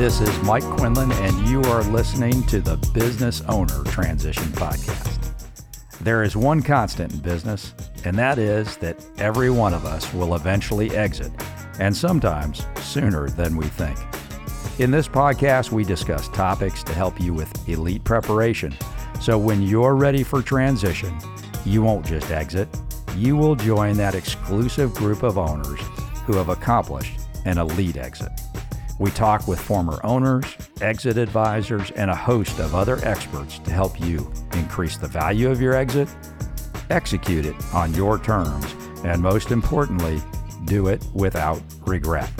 This is Mike Quinlan, and you are listening to the Business Owner Transition Podcast. There is one constant in business, and that is that every one of us will eventually exit, and sometimes sooner than we think. In this podcast, we discuss topics to help you with elite preparation. So when you're ready for transition, you won't just exit, you will join that exclusive group of owners who have accomplished an elite exit. We talk with former owners, exit advisors, and a host of other experts to help you increase the value of your exit, execute it on your terms, and most importantly, do it without regret.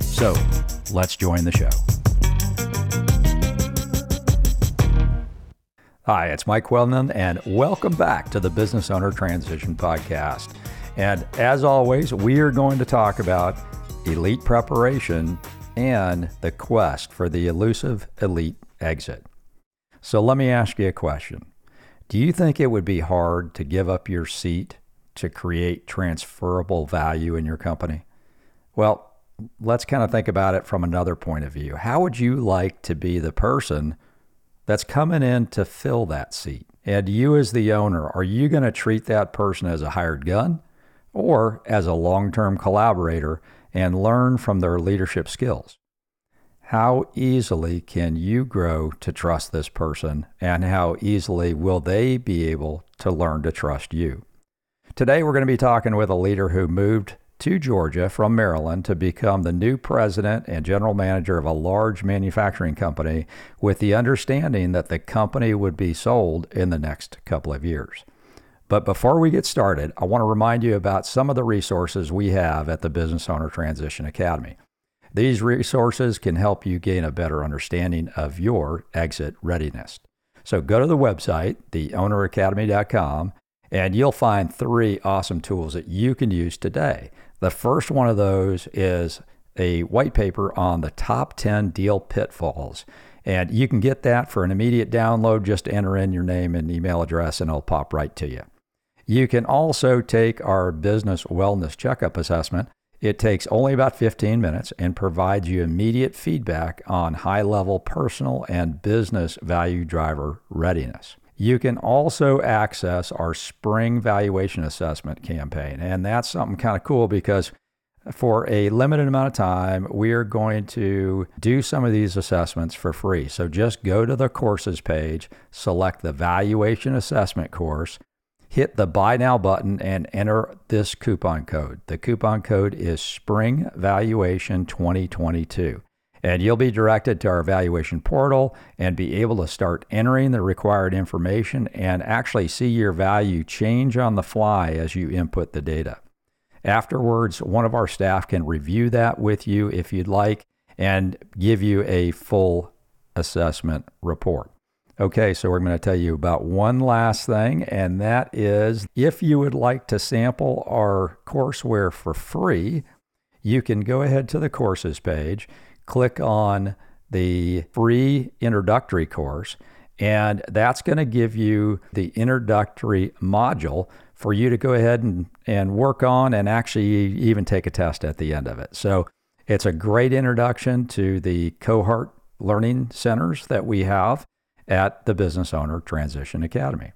So, let's join the show. Hi, it's Mike Quinlan, and welcome back to the Business Owner Transition Podcast. And as always, we are going to talk about elite preparation and the quest for the elusive elite exit. So let me ask you a question. Do you think it would be hard to give up your seat to create transferable value in your company? Well, let's kind of think about it from another point of view. How would you like to be the person that's coming in to fill that seat? And you, as the owner, are you going to treat that person as a hired gun or as a long term collaborator and learn from their leadership skills. How easily can you grow to trust this person, and how easily will they be able to learn to trust you? Today, we're going to be talking with a leader who moved to Georgia from Maryland to become the new president and general manager of a large manufacturing company with the understanding that the company would be sold in the next couple of years. But before we get started, I want to remind you about some of the resources we have at the Business Owner Transition Academy. These resources can help you gain a better understanding of your exit readiness. So go to the website, theowneracademy.com, and you'll find three awesome tools that you can use today. The first one of those is a white paper on the top 10 deal pitfalls. And you can get that for an immediate download. Just enter in your name and email address, and it'll pop right to you. You can also take our business wellness checkup assessment. It takes only about 15 minutes and provides you immediate feedback on high level personal and business value driver readiness. You can also access our spring valuation assessment campaign. And that's something kind of cool because for a limited amount of time, we are going to do some of these assessments for free. So just go to the courses page, select the valuation assessment course hit the buy now button and enter this coupon code. The coupon code is Spring Valuation 2022. And you'll be directed to our valuation portal and be able to start entering the required information and actually see your value change on the fly as you input the data. Afterwards, one of our staff can review that with you if you'd like and give you a full assessment report. Okay, so we're going to tell you about one last thing, and that is if you would like to sample our courseware for free, you can go ahead to the courses page, click on the free introductory course, and that's going to give you the introductory module for you to go ahead and, and work on and actually even take a test at the end of it. So it's a great introduction to the cohort learning centers that we have at the Business Owner Transition Academy.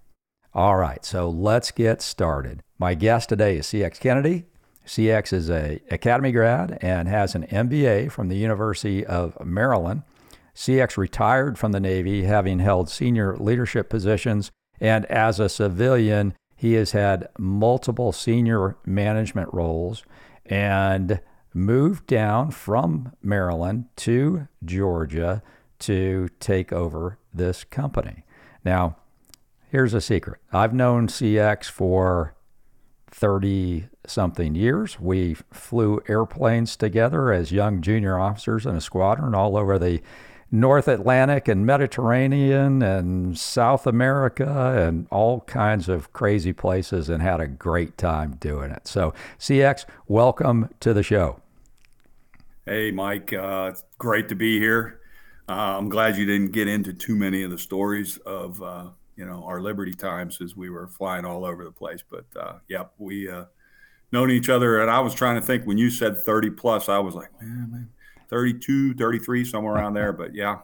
All right, so let's get started. My guest today is CX Kennedy. CX is a academy grad and has an MBA from the University of Maryland. CX retired from the Navy having held senior leadership positions and as a civilian he has had multiple senior management roles and moved down from Maryland to Georgia to take over this company. Now, here's a secret I've known CX for 30 something years. We flew airplanes together as young junior officers in a squadron all over the North Atlantic and Mediterranean and South America and all kinds of crazy places and had a great time doing it. So, CX, welcome to the show. Hey, Mike. Uh, it's great to be here. Uh, I'm glad you didn't get into too many of the stories of uh, you know our Liberty times as we were flying all over the place. But uh, yep, we uh, known each other, and I was trying to think when you said 30 plus, I was like, man, man 32, 33, somewhere around there. But yeah,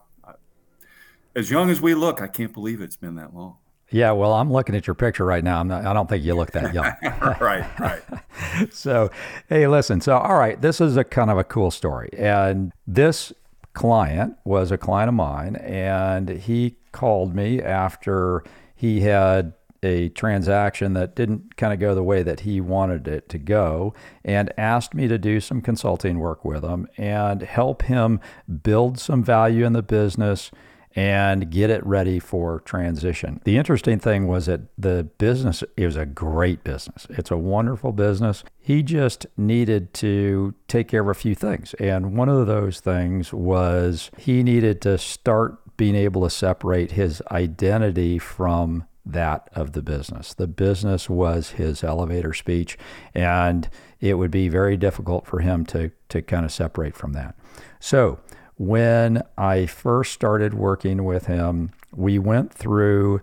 as young as we look, I can't believe it's been that long. Yeah, well, I'm looking at your picture right now. I'm not, I don't think you look that young. right, right. so, hey, listen. So, all right, this is a kind of a cool story. And this client was a client of mine, and he called me after he had a transaction that didn't kind of go the way that he wanted it to go and asked me to do some consulting work with him and help him build some value in the business and get it ready for transition. The interesting thing was that the business is a great business. It's a wonderful business. He just needed to take care of a few things. And one of those things was he needed to start being able to separate his identity from that of the business. The business was his elevator speech, and it would be very difficult for him to, to kind of separate from that. So, when I first started working with him, we went through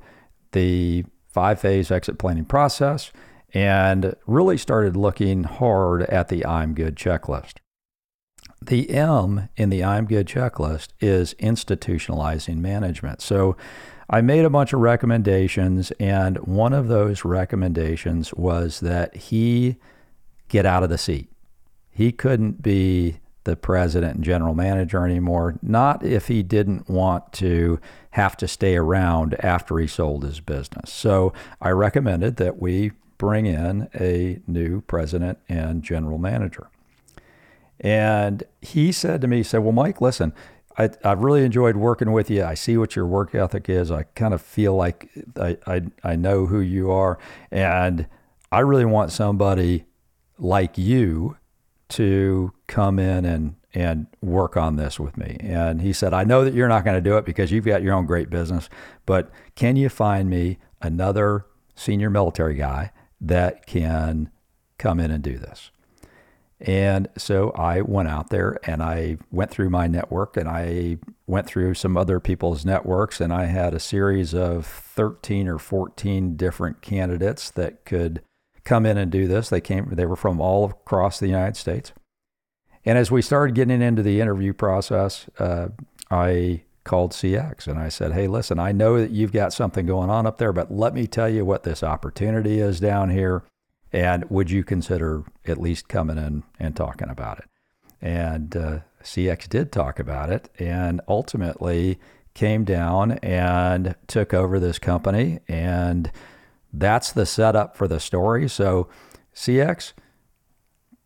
the five phase exit planning process and really started looking hard at the I'm good checklist. The M in the I'm good checklist is institutionalizing management. So I made a bunch of recommendations, and one of those recommendations was that he get out of the seat. He couldn't be the president and general manager anymore, not if he didn't want to have to stay around after he sold his business. So I recommended that we bring in a new president and general manager. And he said to me, he said, Well, Mike, listen, I, I've really enjoyed working with you. I see what your work ethic is. I kind of feel like I, I, I know who you are. And I really want somebody like you to come in and and work on this with me. And he said, I know that you're not going to do it because you've got your own great business, but can you find me another senior military guy that can come in and do this? And so I went out there and I went through my network and I went through some other people's networks and I had a series of 13 or 14 different candidates that could come in and do this. They came, they were from all across the United States. And as we started getting into the interview process, uh, I called CX and I said, Hey, listen, I know that you've got something going on up there, but let me tell you what this opportunity is down here. And would you consider at least coming in and talking about it? And uh, CX did talk about it and ultimately came down and took over this company. And that's the setup for the story. So, CX,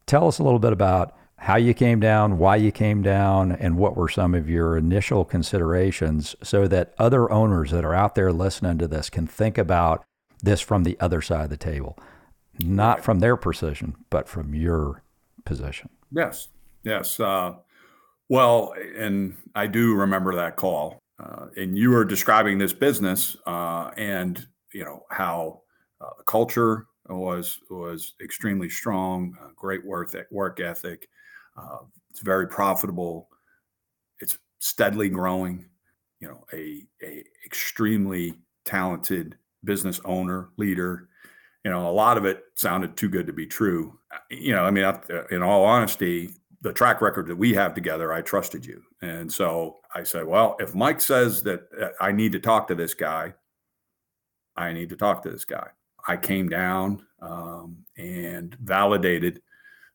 tell us a little bit about how you came down, why you came down, and what were some of your initial considerations so that other owners that are out there listening to this can think about this from the other side of the table, not from their position, but from your position. Yes, yes. Uh, well, and I do remember that call. Uh, and you were describing this business uh, and you know how uh, the culture was was extremely strong, uh, great work work ethic. Uh, it's very profitable. It's steadily growing. You know, a a extremely talented business owner leader. You know, a lot of it sounded too good to be true. You know, I mean, in all honesty, the track record that we have together, I trusted you. And so I said, well, if Mike says that uh, I need to talk to this guy, I need to talk to this guy. I came down um, and validated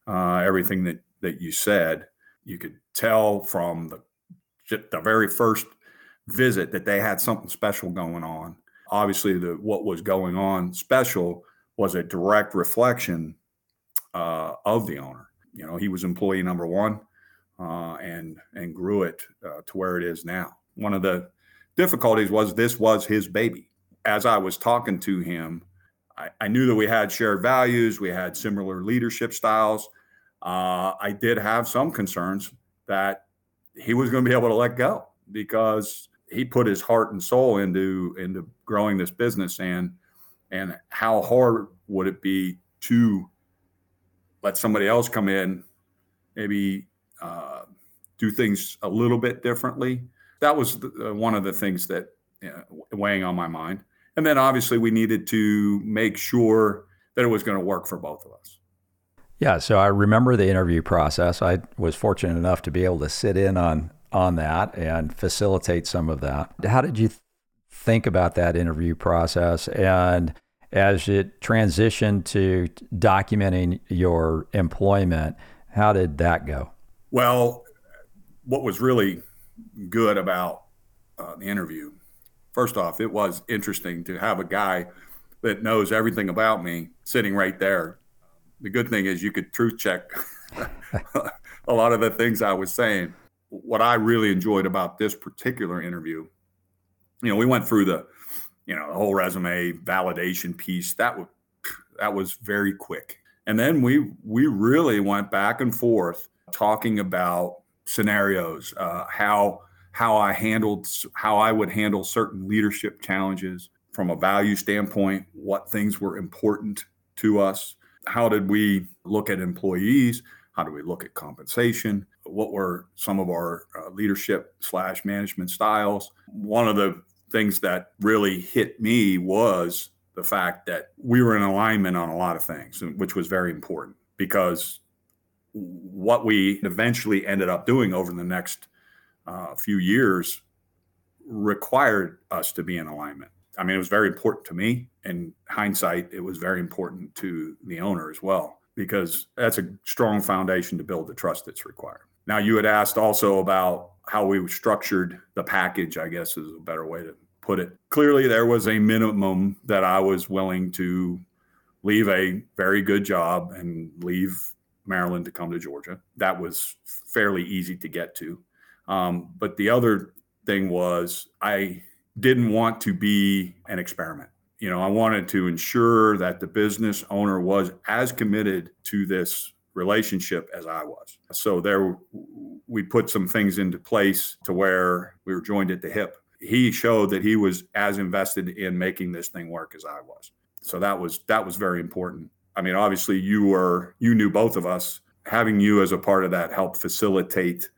uh, everything that that you said. You could tell from the the very first visit that they had something special going on. Obviously, the what was going on special was a direct reflection uh, of the owner. You know, he was employee number one, uh, and and grew it uh, to where it is now. One of the difficulties was this was his baby as I was talking to him, I, I, knew that we had shared values, we had similar leadership styles. Uh, I did have some concerns that he was going to be able to let go because he put his heart and soul into into growing this business and and how hard would it be to let somebody else come in maybe uh, do things a little bit differently that was the, uh, one of the things that you know, weighing on my mind and then obviously we needed to make sure that it was going to work for both of us. Yeah, so I remember the interview process. I was fortunate enough to be able to sit in on on that and facilitate some of that. How did you th- think about that interview process and as it transitioned to documenting your employment, how did that go? Well, what was really good about uh, the interview, first off, it was interesting to have a guy that knows everything about me sitting right there. The good thing is you could truth check a lot of the things I was saying. What I really enjoyed about this particular interview, you know, we went through the, you know, the whole resume validation piece. That was that was very quick. And then we we really went back and forth talking about scenarios, uh, how how I handled how I would handle certain leadership challenges from a value standpoint, what things were important to us, how did we look at employees, how do we look at compensation, what were some of our uh, leadership slash management styles. One of the things that really hit me was the fact that we were in alignment on a lot of things, which was very important because what we eventually ended up doing over the next uh, few years required us to be in alignment. I mean, it was very important to me. In hindsight, it was very important to the owner as well, because that's a strong foundation to build the trust that's required. Now, you had asked also about how we structured the package, I guess is a better way to put it. Clearly, there was a minimum that I was willing to leave a very good job and leave Maryland to come to Georgia. That was fairly easy to get to. Um, but the other thing was, I didn't want to be an experiment. You know, I wanted to ensure that the business owner was as committed to this relationship as I was. So there we put some things into place to where we were joined at the hip. He showed that he was as invested in making this thing work as I was. So that was that was very important. I mean, obviously you were you knew both of us. Having you as a part of that helped facilitate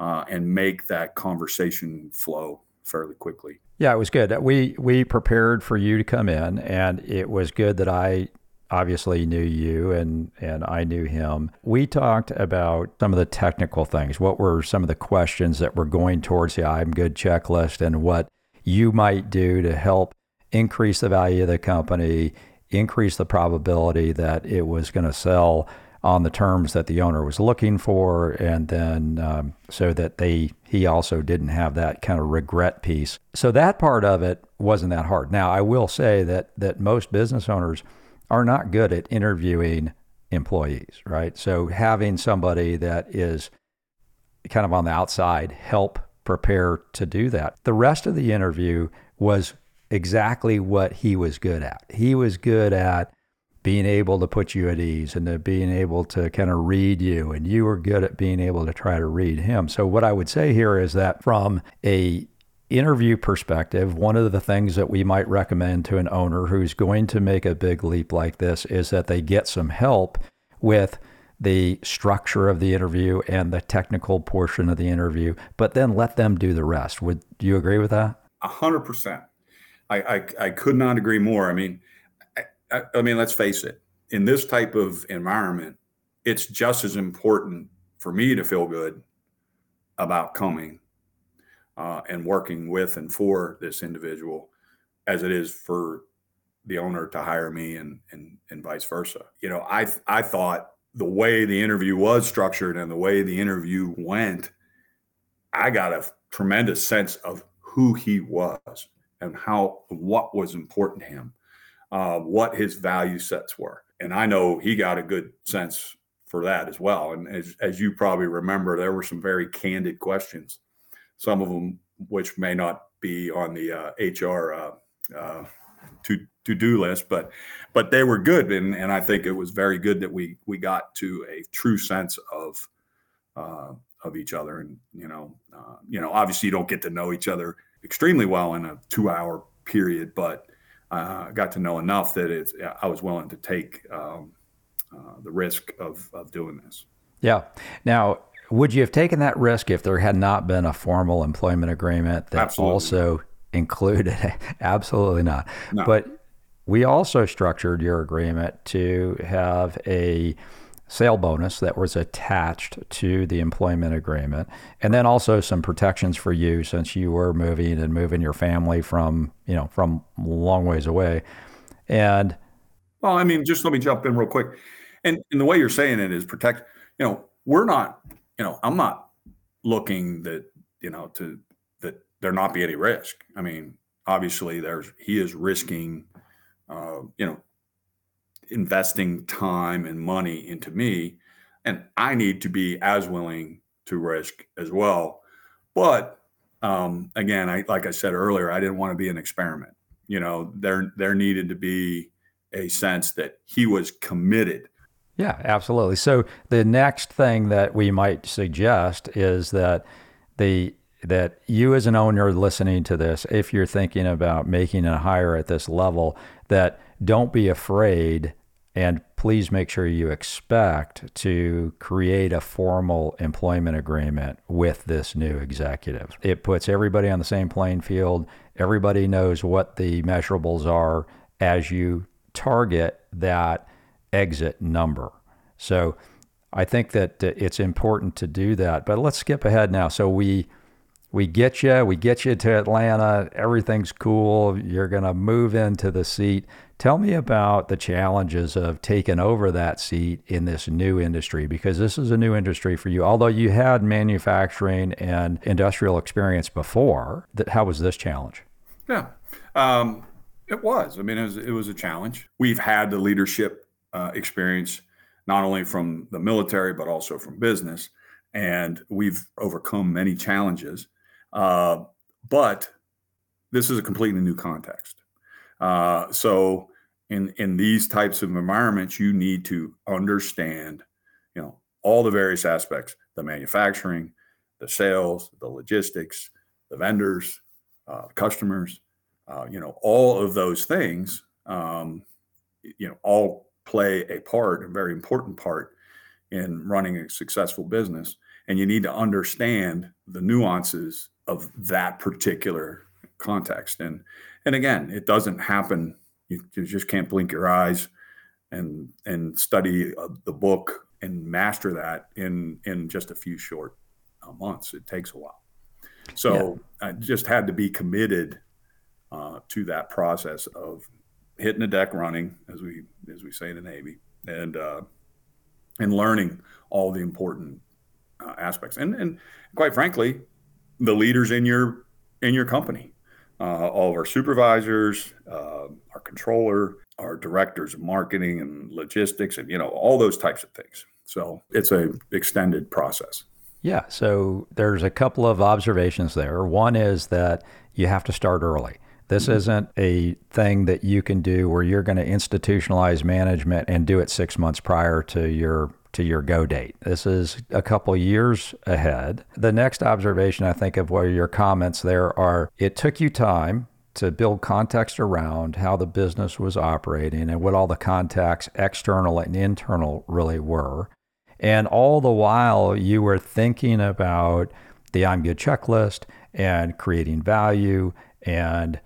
uh, and make that conversation flow fairly quickly. Yeah, it was good. We we prepared for you to come in, and it was good that I obviously knew you and and I knew him. We talked about some of the technical things. What were some of the questions that were going towards the I'm good checklist and what you might do to help increase the value of the company, increase the probability that it was going to sell on the terms that the owner was looking for, and then um, so that they he also didn't have that kind of regret piece. So that part of it wasn't that hard. Now I will say that that most business owners are not good at interviewing employees, right? So having somebody that is kind of on the outside help prepare to do that. The rest of the interview was exactly what he was good at. He was good at being able to put you at ease and to being able to kind of read you and you were good at being able to try to read him. So what i would say here is that from a interview perspective one of the things that we might recommend to an owner who's going to make a big leap like this is that they get some help with the structure of the interview and the technical portion of the interview but then let them do the rest. Would you agree with that? A hundred percent. I I could not agree more. I mean I, I mean, let's face it, in this type of environment, it's just as important for me to feel good about coming uh, and working with and for this individual as it is for the owner to hire me and and and vice versa. You know, I I thought the way the interview was structured and the way the interview went, I got a tremendous sense of who he was and how what was important to him uh, what his value sets were. And I know he got a good sense for that as well. And as, as you probably remember, there were some very candid questions, some of them which may not be on the uh, HR uh, uh, to to do list, but but they were good, and and I think it was very good that we we got to a true sense of uh, of each other, and you know uh, you know obviously you don't get to know each other extremely well in a two hour period, but uh, got to know enough that it's, I was willing to take um, uh, the risk of, of doing this. Yeah. Now, would you have taken that risk if there had not been a formal employment agreement that Absolutely. also included? Absolutely not. No. But we also structured your agreement to have a sale bonus that was attached to the employment agreement, and then also some protections for you since you were moving and moving your family from you know from long ways away. And well, I mean, just let me jump in real quick. And, and the way you're saying it is protect. You know, we're not. You know, I'm not looking that you know to that there not be any risk. I mean, obviously, there's he is risking. Uh, you know, investing time and money into me and i need to be as willing to risk as well. But um, again i like i said earlier i didn't want to be an experiment. You know there there needed to be a sense that he was committed. Yeah absolutely. So the next thing that we might suggest is that the that you as an owner listening to this if you're thinking about making a hire at this level that don't be afraid and please make sure you expect to create a formal employment agreement with this new executive. It puts everybody on the same playing field. Everybody knows what the measurables are as you target that exit number. So I think that uh, it's important to do that. But let's skip ahead now. So we we get you, we get you to Atlanta, everything's cool, you're going to move into the seat. Tell me about the challenges of taking over that seat in this new industry because this is a new industry for you. Although you had manufacturing and industrial experience before, that how was this challenge? Yeah, um, it was. I mean, it was, it was, a challenge. We've had the leadership uh, experience not only from the military but also from business, and we've overcome many challenges. Uh, but this is a completely new context. Uh, so in in these types of environments, you need to understand, you know, all the various aspects: the manufacturing, the sales, the logistics, the vendors, uh, customers. Uh, you know, all of those things. Um, you know, all play a part, a very important part in running a successful business. And you need to understand the nuances of that particular context. And and again, it doesn't happen. You, you just can't blink your eyes and and study uh, the book and master that in in just a few short uh, months. It takes a while. So yeah. I just had to be committed uh, to that process of hitting the deck running, as we as we say in the Navy, and uh, and learning all the important uh, aspects. And and quite frankly, the leaders in your in your company, uh, all of our supervisors, uh, our controller, our directors of marketing and logistics, and you know all those types of things. So it's a extended process. Yeah. So there's a couple of observations there. One is that you have to start early. This mm-hmm. isn't a thing that you can do where you're going to institutionalize management and do it six months prior to your to your go date. This is a couple years ahead. The next observation I think of where your comments there are it took you time to build context around how the business was operating and what all the contacts external and internal really were. And all the while you were thinking about the I'm good checklist and creating value and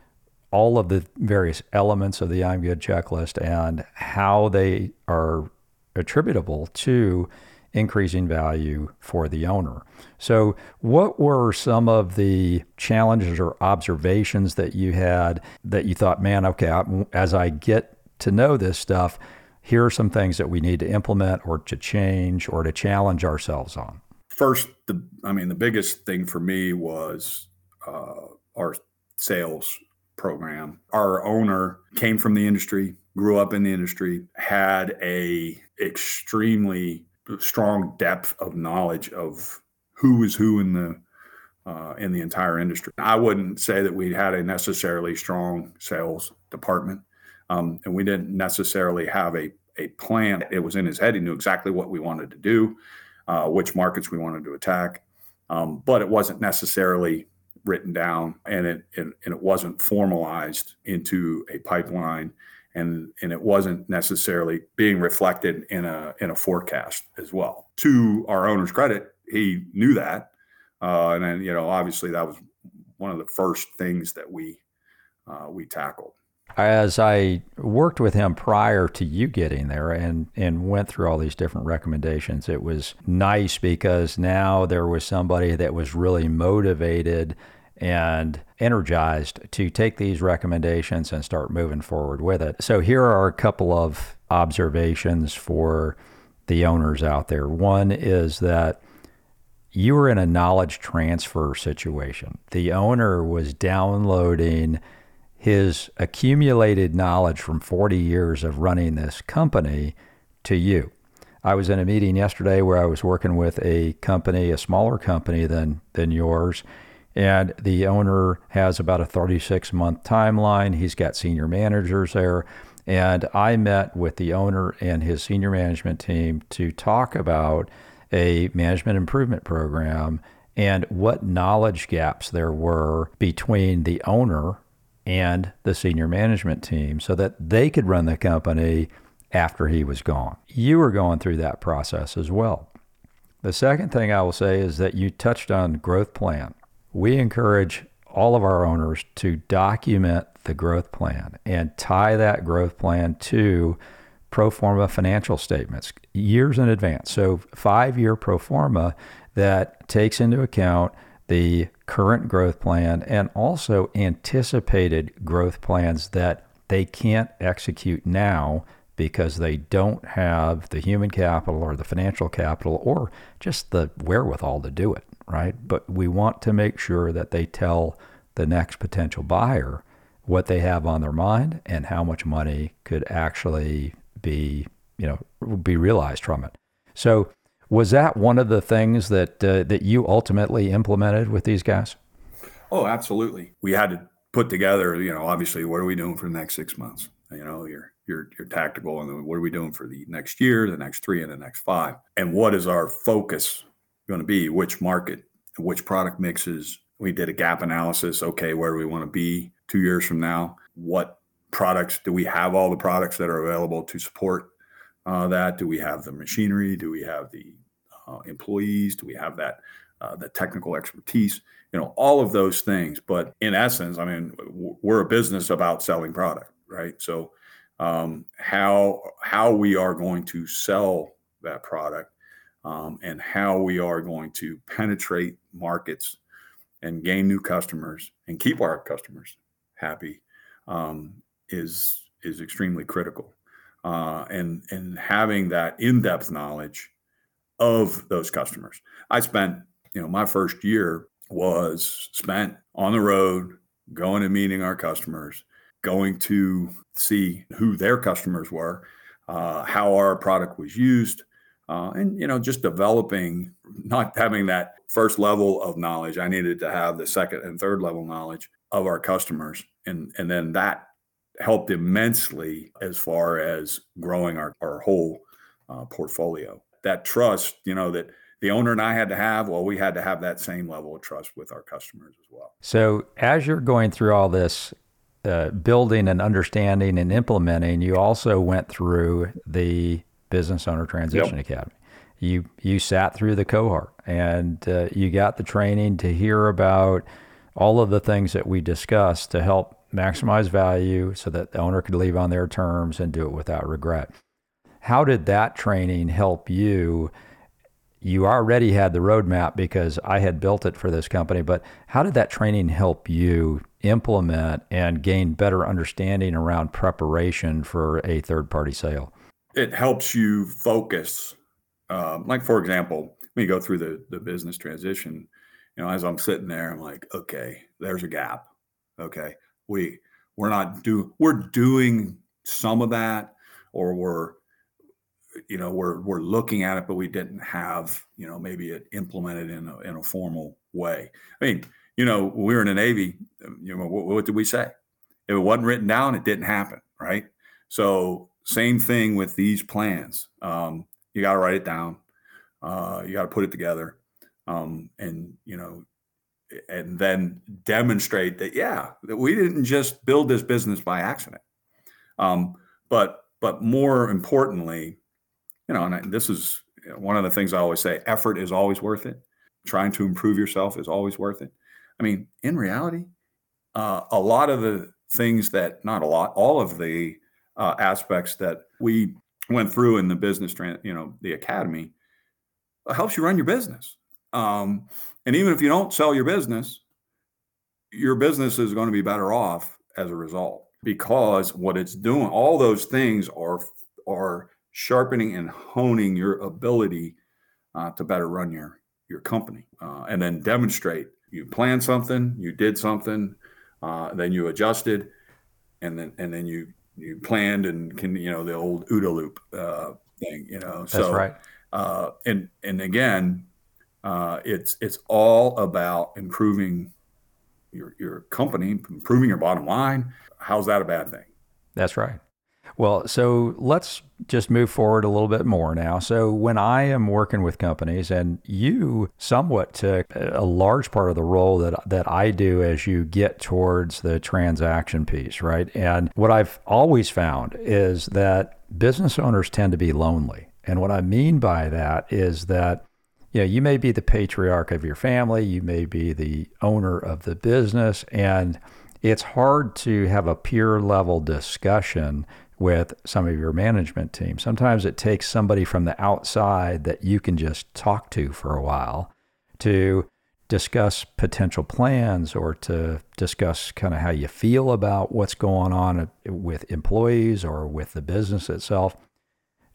all of the various elements of the I'm good checklist and how they are attributable to increasing value for the owner. So, what were some of the challenges or observations that you had that you thought, man, okay, as I get to know this stuff, here are some things that we need to implement or to change or to challenge ourselves on? First, the I mean, the biggest thing for me was uh, our sales program. Our owner came from the industry, grew up in the industry, had a extremely strong depth of knowledge of who is who in the uh, in the entire industry. I wouldn't say that we had a necessarily strong sales department, um, and we didn't necessarily have a a plan. It was in his head. He knew exactly what we wanted to do, uh, which markets we wanted to attack, um, but it wasn't necessarily written down, and it, it and it wasn't formalized into a pipeline and and it wasn't necessarily being reflected in a in a forecast as well. To our owner's credit, he knew that, uh, and then you know obviously that was one of the first things that we uh, we tackled. As I worked with him prior to you getting there and, and went through all these different recommendations, it was nice because now there was somebody that was really motivated and energized to take these recommendations and start moving forward with it. So, here are a couple of observations for the owners out there. One is that you were in a knowledge transfer situation. The owner was downloading his accumulated knowledge from 40 years of running this company to you. I was in a meeting yesterday where I was working with a company, a smaller company than than yours, and the owner has about a 36 month timeline. He's got senior managers there. And I met with the owner and his senior management team to talk about a management improvement program and what knowledge gaps there were between the owner and the senior management team so that they could run the company after he was gone. You were going through that process as well. The second thing I will say is that you touched on growth plan. We encourage all of our owners to document the growth plan and tie that growth plan to pro forma financial statements years in advance. So, five year pro forma that takes into account the current growth plan and also anticipated growth plans that they can't execute now because they don't have the human capital or the financial capital or just the wherewithal to do it, right? But we want to make sure that they tell the next potential buyer what they have on their mind and how much money could actually be, you know, be realized from it. So, was that one of the things that uh, that you ultimately implemented with these guys? Oh, absolutely. We had to put together, you know, obviously, what are we doing for the next six months? You know, your your your tactical, and what are we doing for the next year, the next three, and the next five, and what is our focus going to be? Which market, which product mixes? We did a gap analysis. Okay, where do we want to be two years from now? What products do we have all the products that are available to support uh, that? Do we have the machinery? Do we have the uh, employees? Do we have that uh, the technical expertise? You know, all of those things. But in essence, I mean, we're a business about selling product, right? So um, how how we are going to sell that product um, and how we are going to penetrate markets and gain new customers and keep our customers happy um, is is extremely critical. Uh, and and having that in-depth knowledge of those customers. I spent, you know, my first year was spent on the road, going and meeting our customers, going to see who their customers were, uh, how our product was used, uh, and you know, just developing, not having that first level of knowledge. I needed to have the second and third level knowledge of our customers, and and then that helped immensely as far as growing our, our whole uh, portfolio. That trust, you know, that the owner and I had to have, well, we had to have that same level of trust with our customers as well. So, as you're going through all this uh, building and understanding and implementing, you also went through the Business Owner Transition yep. Academy. You you sat through the cohort and uh, you got the training to hear about all of the things that we discussed to help maximize value so that the owner could leave on their terms and do it without regret. How did that training help you? You already had the roadmap because I had built it for this company, but how did that training help you implement and gain better understanding around preparation for a third party sale? It helps you focus. Um, like, for example, when you go through the, the business transition, you know, as I'm sitting there, I'm like, okay, there's a gap. Okay we we're not do we're doing some of that or we're you know we're we're looking at it but we didn't have you know maybe it implemented in a, in a formal way i mean you know we were in the navy you know what, what did we say if it wasn't written down it didn't happen right so same thing with these plans. Um, you got to write it down. Uh, you got to put it together. Um, and you know and then demonstrate that yeah that we didn't just build this business by accident. Um, but but more importantly you know and this is one of the things i always say effort is always worth it. Trying to improve yourself is always worth it. I mean in reality uh, a lot of the things that not a lot, all of the uh, aspects that we went through in the business, you know, the academy helps you run your business. Um, and even if you don't sell your business, your business is going to be better off as a result because what it's doing, all those things are are sharpening and honing your ability uh, to better run your your company, uh, and then demonstrate you planned something, you did something, uh, then you adjusted, and then and then you planned and can you know the old OODA loop uh, thing, you know. That's so, right. Uh, and and again, uh, it's it's all about improving your your company, improving your bottom line. How's that a bad thing? That's right. Well, so let's just move forward a little bit more now. So, when I am working with companies, and you somewhat took a large part of the role that that I do as you get towards the transaction piece, right? And what I've always found is that business owners tend to be lonely. And what I mean by that is that you know, you may be the patriarch of your family, you may be the owner of the business, and it's hard to have a peer level discussion with some of your management team. Sometimes it takes somebody from the outside that you can just talk to for a while to discuss potential plans or to discuss kind of how you feel about what's going on with employees or with the business itself.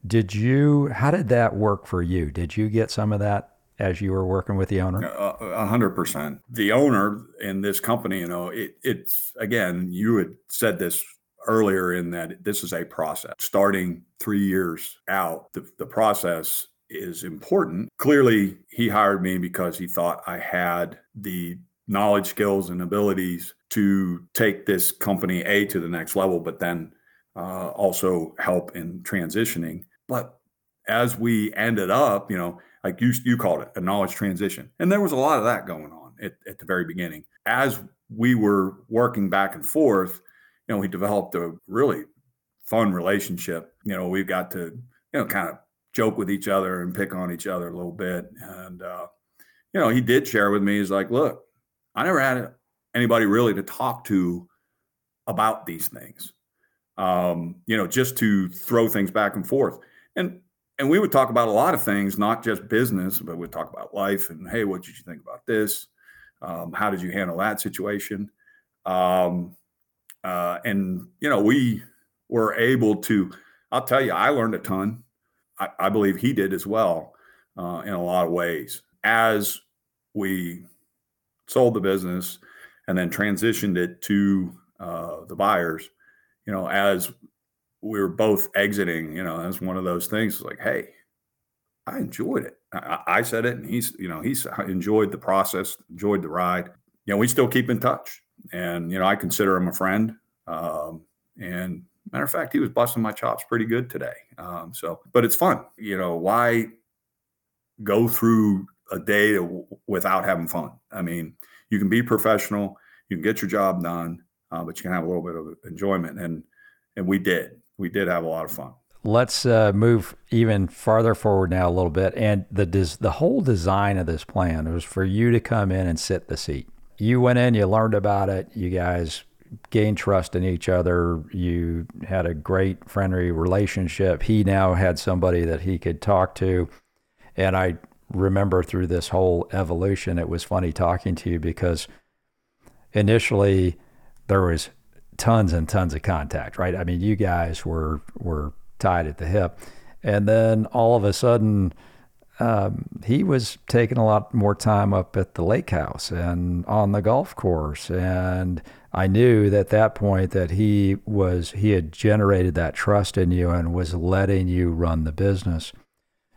Did you, how did that work for you? Did you get some of that as you were working with the owner? Uh, a hundred percent. The owner in this company, you know, it, it's again, you had said this earlier in that this is a process. Starting three years out, the, the process is important. Clearly, he hired me because he thought I had the knowledge, skills, and abilities to take this company A to the next level, but then uh, also help in transitioning. But as we ended up, you know, like you you called it a knowledge transition, and there was a lot of that going on at, at the very beginning. As we were working back and forth, you know, we developed a really fun relationship. You know, we've got to, you know, kind of joke with each other and pick on each other a little bit. And, uh, you know, he did share with me, he's like, look, I never had anybody really to talk to about these things. Um, you know, just to throw things back and forth. And and we would talk about a lot of things, not just business, but we'd talk about life and hey, what did you think about this? Um, how did you handle that situation? Um, uh, and, you know, we were able to, I'll tell you, I learned a ton. I, I believe he did as well uh, in a lot of ways. As we sold the business and then transitioned it to uh, the buyers, you know, as we were both exiting, you know, that's one of those things like, hey, I enjoyed it. I, I, said it, and he's, you know, he's enjoyed the process, enjoyed the ride. You know, we still keep in touch and you know I consider him a friend. Um, and matter of fact, he was busting my chops pretty good today. Um, so, but it's fun. You know, why go through a day without having fun? I mean, you can be professional, you can get your job done, uh, but you can have a little bit of enjoyment. And and we did, we did have a lot of fun. Let's uh, move even farther forward now a little bit. And the des- the whole design of this plan was for you to come in and sit the seat you went in, you learned about it, you guys gained trust in each other. You had a great friendly relationship. He now had somebody that he could talk to. And I remember through this whole evolution, it was funny talking to you because initially there was tons and tons of contact, right? I mean, you guys were were tied at the hip. And then all of a sudden, um, he was taking a lot more time up at the lake house and on the golf course. And I knew that at that point that he was, he had generated that trust in you and was letting you run the business.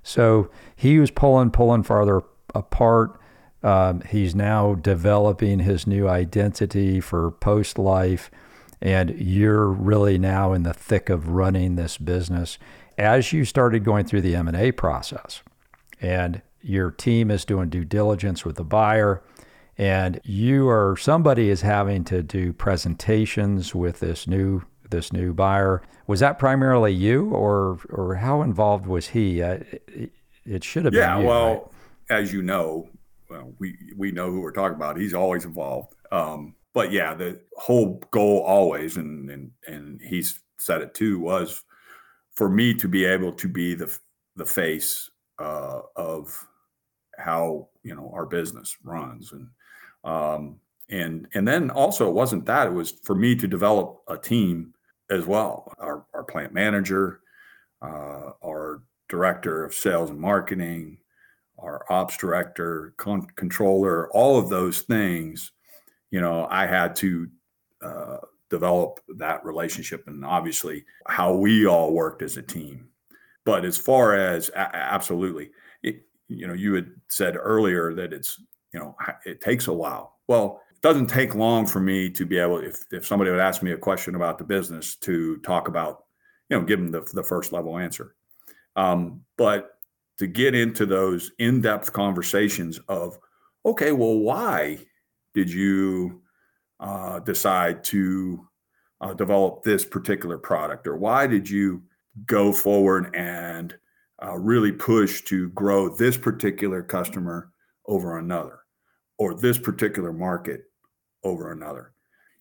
So he was pulling, pulling farther apart. Um, he's now developing his new identity for post life. And you're really now in the thick of running this business. As you started going through the M&A process, and your team is doing due diligence with the buyer and you or somebody is having to do presentations with this new this new buyer. Was that primarily you or or how involved was he? Uh, it, should have yeah, been yeah well right? as you know well, we we know who we're talking about. He's always involved. Um, but yeah, the whole goal always, and and and he's said it too, was for me to be able to be the the face uh, of how you know our business runs, and um, and and then also it wasn't that it was for me to develop a team as well. Our our plant manager, uh, our director of sales and marketing, our ops director, con- controller, all of those things you know, I had to uh, develop that relationship and obviously how we all worked as a team. But as far as absolutely, it, you know, you had said earlier that it's, you know, it takes a while. Well, it doesn't take long for me to be able, if, if somebody would ask me a question about the business, to talk about, you know, give them the, the first level answer. Um, but to get into those in depth conversations of, okay, well, why did you uh, decide to uh, develop this particular product or why did you go forward and uh, really push to grow this particular customer over another or this particular market over another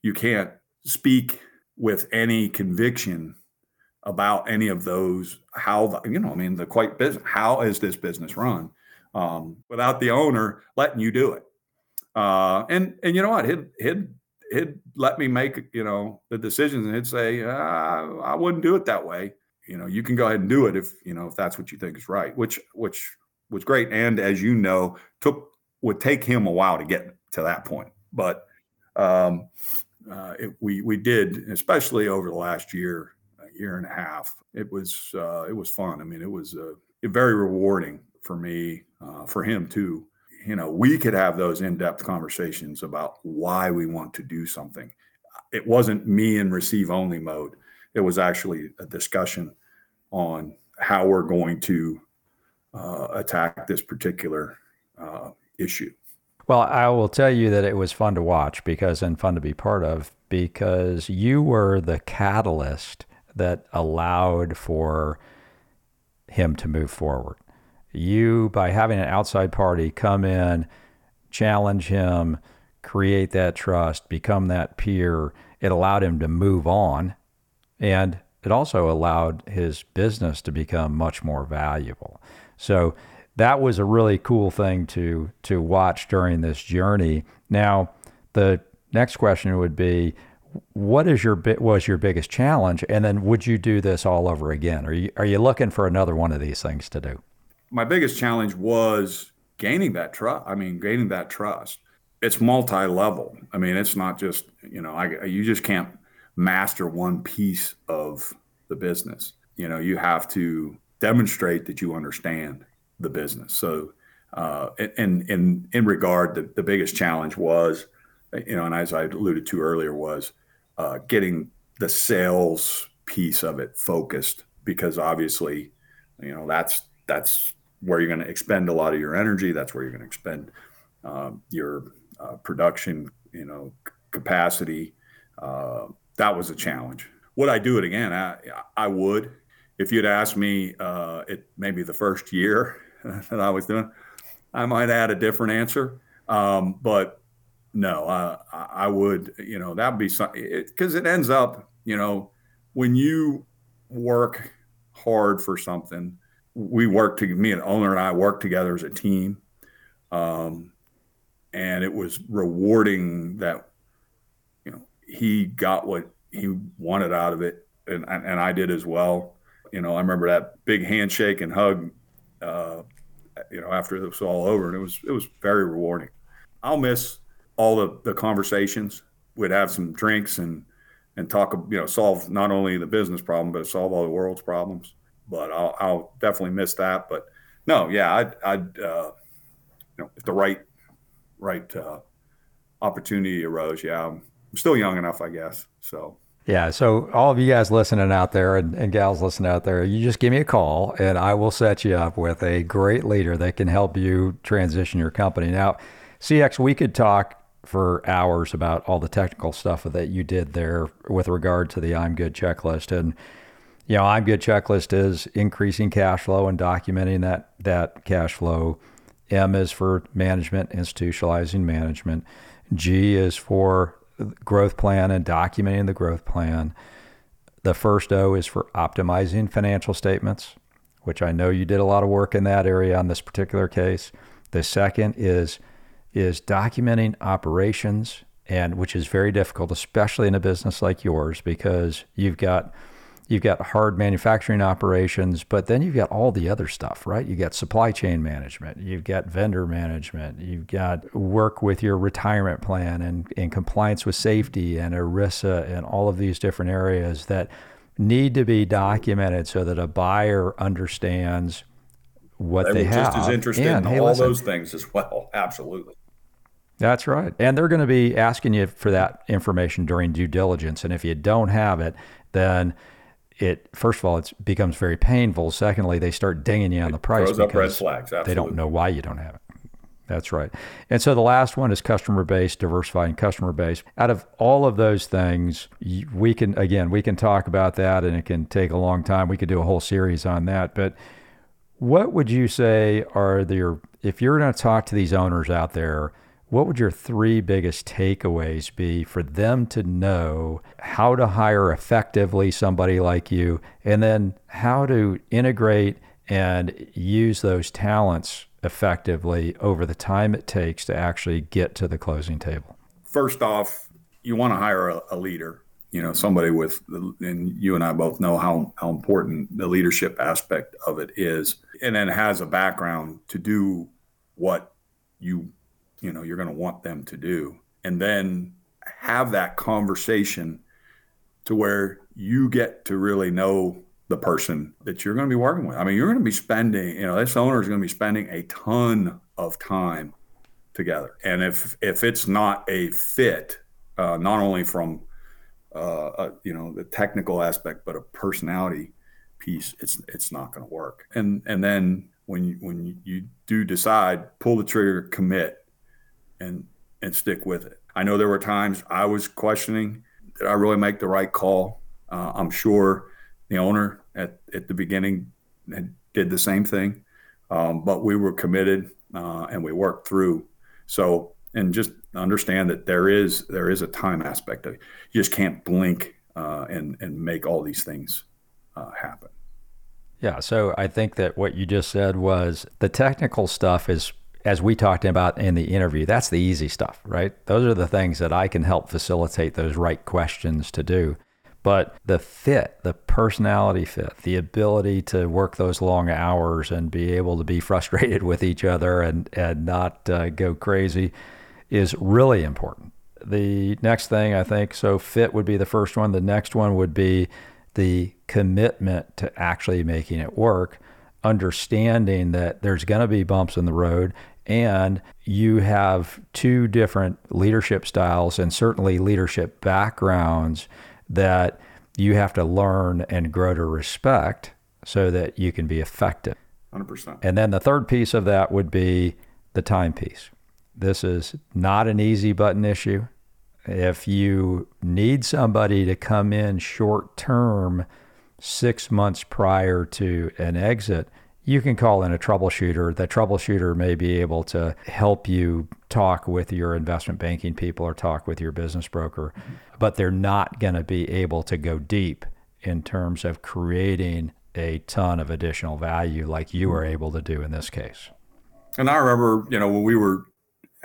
you can't speak with any conviction about any of those how the, you know i mean the quite business how is this business run um, without the owner letting you do it uh, and and you know what? He'd he'd he'd let me make you know the decisions, and he'd say, uh, "I wouldn't do it that way." You know, you can go ahead and do it if you know if that's what you think is right, which which was great. And as you know, took would take him a while to get to that point, but um, uh, it, we we did, especially over the last year, year and a half. It was uh, it was fun. I mean, it was uh, very rewarding for me, uh, for him too, you know, we could have those in-depth conversations about why we want to do something. It wasn't me in receive only mode. It was actually a discussion on how we're going to uh, attack this particular uh, issue. Well, I will tell you that it was fun to watch because and fun to be part of because you were the catalyst that allowed for him to move forward you by having an outside party come in, challenge him, create that trust, become that peer, it allowed him to move on. And it also allowed his business to become much more valuable. So that was a really cool thing to to watch during this journey. Now, the next question would be what is your was your biggest challenge and then would you do this all over again? Are you are you looking for another one of these things to do? my biggest challenge was gaining that trust. I mean, gaining that trust. It's multi-level. I mean, it's not just you know, I you just can't master one piece of the business. You know, you have to demonstrate that you understand the business. So, uh, in in in regard, the, the biggest challenge was, you know, and as I alluded to earlier, was uh, getting the sales piece of it focused because obviously, you know, that's that's where you're going to expend a lot of your energy. That's where you're going to expend um, your uh, production, you know, capacity. Uh, that was a challenge. Would I do it again? I, I would. If you'd asked me, uh, it maybe the first year that I was doing, I might add a different answer. Um, but no, I, I would. You know, that'd be something because it, it ends up, you know, when you work hard for something we work to me and owner and I worked together as a team. Um, and it was rewarding that, he got what he wanted out of it. And, and I did as well. You know, I remember that big handshake and hug, uh, you know, after it was all over and it was, it was very rewarding. I'll miss all the, the conversations. We'd have some drinks and, and talk, you know, solve not only the business problem, but solve all the world's problems but I'll, I'll definitely miss that. But no, yeah, I'd, I'd uh, you know, if the right, right uh, opportunity arose, yeah, still young enough, I guess. So. Yeah. So all of you guys listening out there and, and gals listening out there, you just give me a call and I will set you up with a great leader that can help you transition your company. Now, CX, we could talk for hours about all the technical stuff that you did there with regard to the I'm Good checklist. And you know, I'm good checklist is increasing cash flow and documenting that that cash flow. M is for management, institutionalizing management. G is for growth plan and documenting the growth plan. The first O is for optimizing financial statements, which I know you did a lot of work in that area on this particular case. The second is is documenting operations and which is very difficult especially in a business like yours because you've got you've got hard manufacturing operations, but then you've got all the other stuff, right? You've got supply chain management, you've got vendor management, you've got work with your retirement plan and in compliance with safety and ERISA and all of these different areas that need to be documented so that a buyer understands what they, they have. Just as interested and, in hey, all listen, those things as well. Absolutely. That's right. And they're going to be asking you for that information during due diligence. And if you don't have it, then it first of all it becomes very painful. Secondly, they start dinging you on the price throws up red flags. Absolutely. They don't know why you don't have it. That's right. And so the last one is customer base, diversifying customer base. Out of all of those things, we can again we can talk about that, and it can take a long time. We could do a whole series on that. But what would you say are your if you're going to talk to these owners out there? What would your three biggest takeaways be for them to know how to hire effectively somebody like you and then how to integrate and use those talents effectively over the time it takes to actually get to the closing table? First off, you want to hire a, a leader, you know, somebody with, and you and I both know how, how important the leadership aspect of it is, and then has a background to do what you you know you're going to want them to do and then have that conversation to where you get to really know the person that you're going to be working with. I mean, you're going to be spending, you know, this owner is going to be spending a ton of time together. And if if it's not a fit, uh, not only from uh, uh, you know the technical aspect, but a personality piece, it's it's not going to work. And and then when you when you do decide, pull the trigger, commit, and and stick with it. I know there were times I was questioning did I really make the right call. Uh, I'm sure the owner at at the beginning did the same thing, um, but we were committed uh, and we worked through. So and just understand that there is there is a time aspect of it. You just can't blink uh, and and make all these things uh, happen. Yeah, so I think that what you just said was the technical stuff is as we talked about in the interview, that's the easy stuff, right? Those are the things that I can help facilitate those right questions to do. But the fit, the personality fit, the ability to work those long hours and be able to be frustrated with each other and, and not uh, go crazy is really important. The next thing I think, so fit would be the first one. The next one would be the commitment to actually making it work understanding that there's going to be bumps in the road and you have two different leadership styles and certainly leadership backgrounds that you have to learn and grow to respect so that you can be effective. 100%. And then the third piece of that would be the time piece. This is not an easy button issue. If you need somebody to come in short term, six months prior to an exit, you can call in a troubleshooter. The troubleshooter may be able to help you talk with your investment banking people or talk with your business broker, but they're not going to be able to go deep in terms of creating a ton of additional value like you were able to do in this case. And I remember, you know, when we were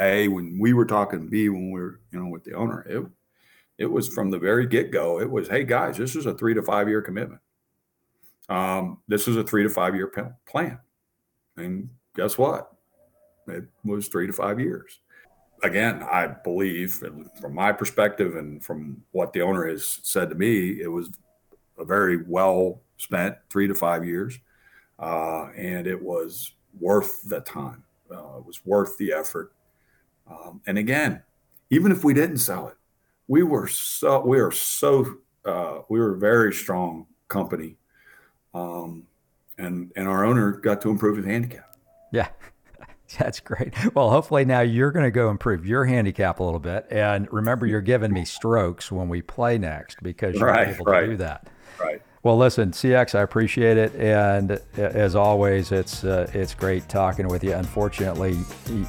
A, when we were talking B, when we were, you know, with the owner, it it was from the very get go. It was, hey guys, this is a three to five year commitment. Um, this is a three to five year plan. And guess what? It was three to five years. Again, I believe, from my perspective and from what the owner has said to me, it was a very well spent three to five years. Uh, and it was worth the time, uh, it was worth the effort. Um, and again, even if we didn't sell it, we were so, we are so, uh, we were a very strong company um, and and our owner got to improve his handicap. Yeah. That's great. Well, hopefully now you're going to go improve your handicap a little bit. And remember, you're giving me strokes when we play next because you're right, able right, to do that. Right. Well, listen, CX, I appreciate it, and as always, it's uh, it's great talking with you. Unfortunately,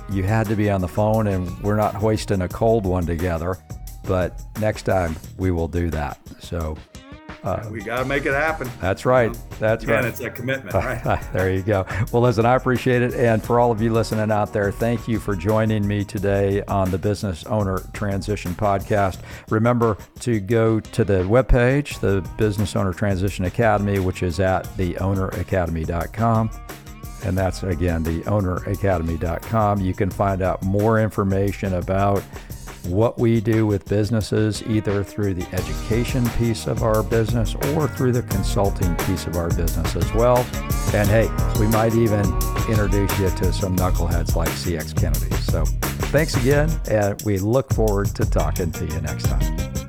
you had to be on the phone, and we're not hoisting a cold one together. but next time we will do that. So uh, we got to make it happen. That's right. That's Again, right. it's a commitment, right? there you go. Well, listen, I appreciate it. And for all of you listening out there, thank you for joining me today on the Business Owner Transition Podcast. Remember to go to the webpage, the Business Owner Transition Academy, which is at theowneracademy.com. And that's again, theowneracademy.com. You can find out more information about what we do with businesses, either through the education piece of our business or through the consulting piece of our business as well. And hey, we might even introduce you to some knuckleheads like CX Kennedy. So thanks again, and we look forward to talking to you next time.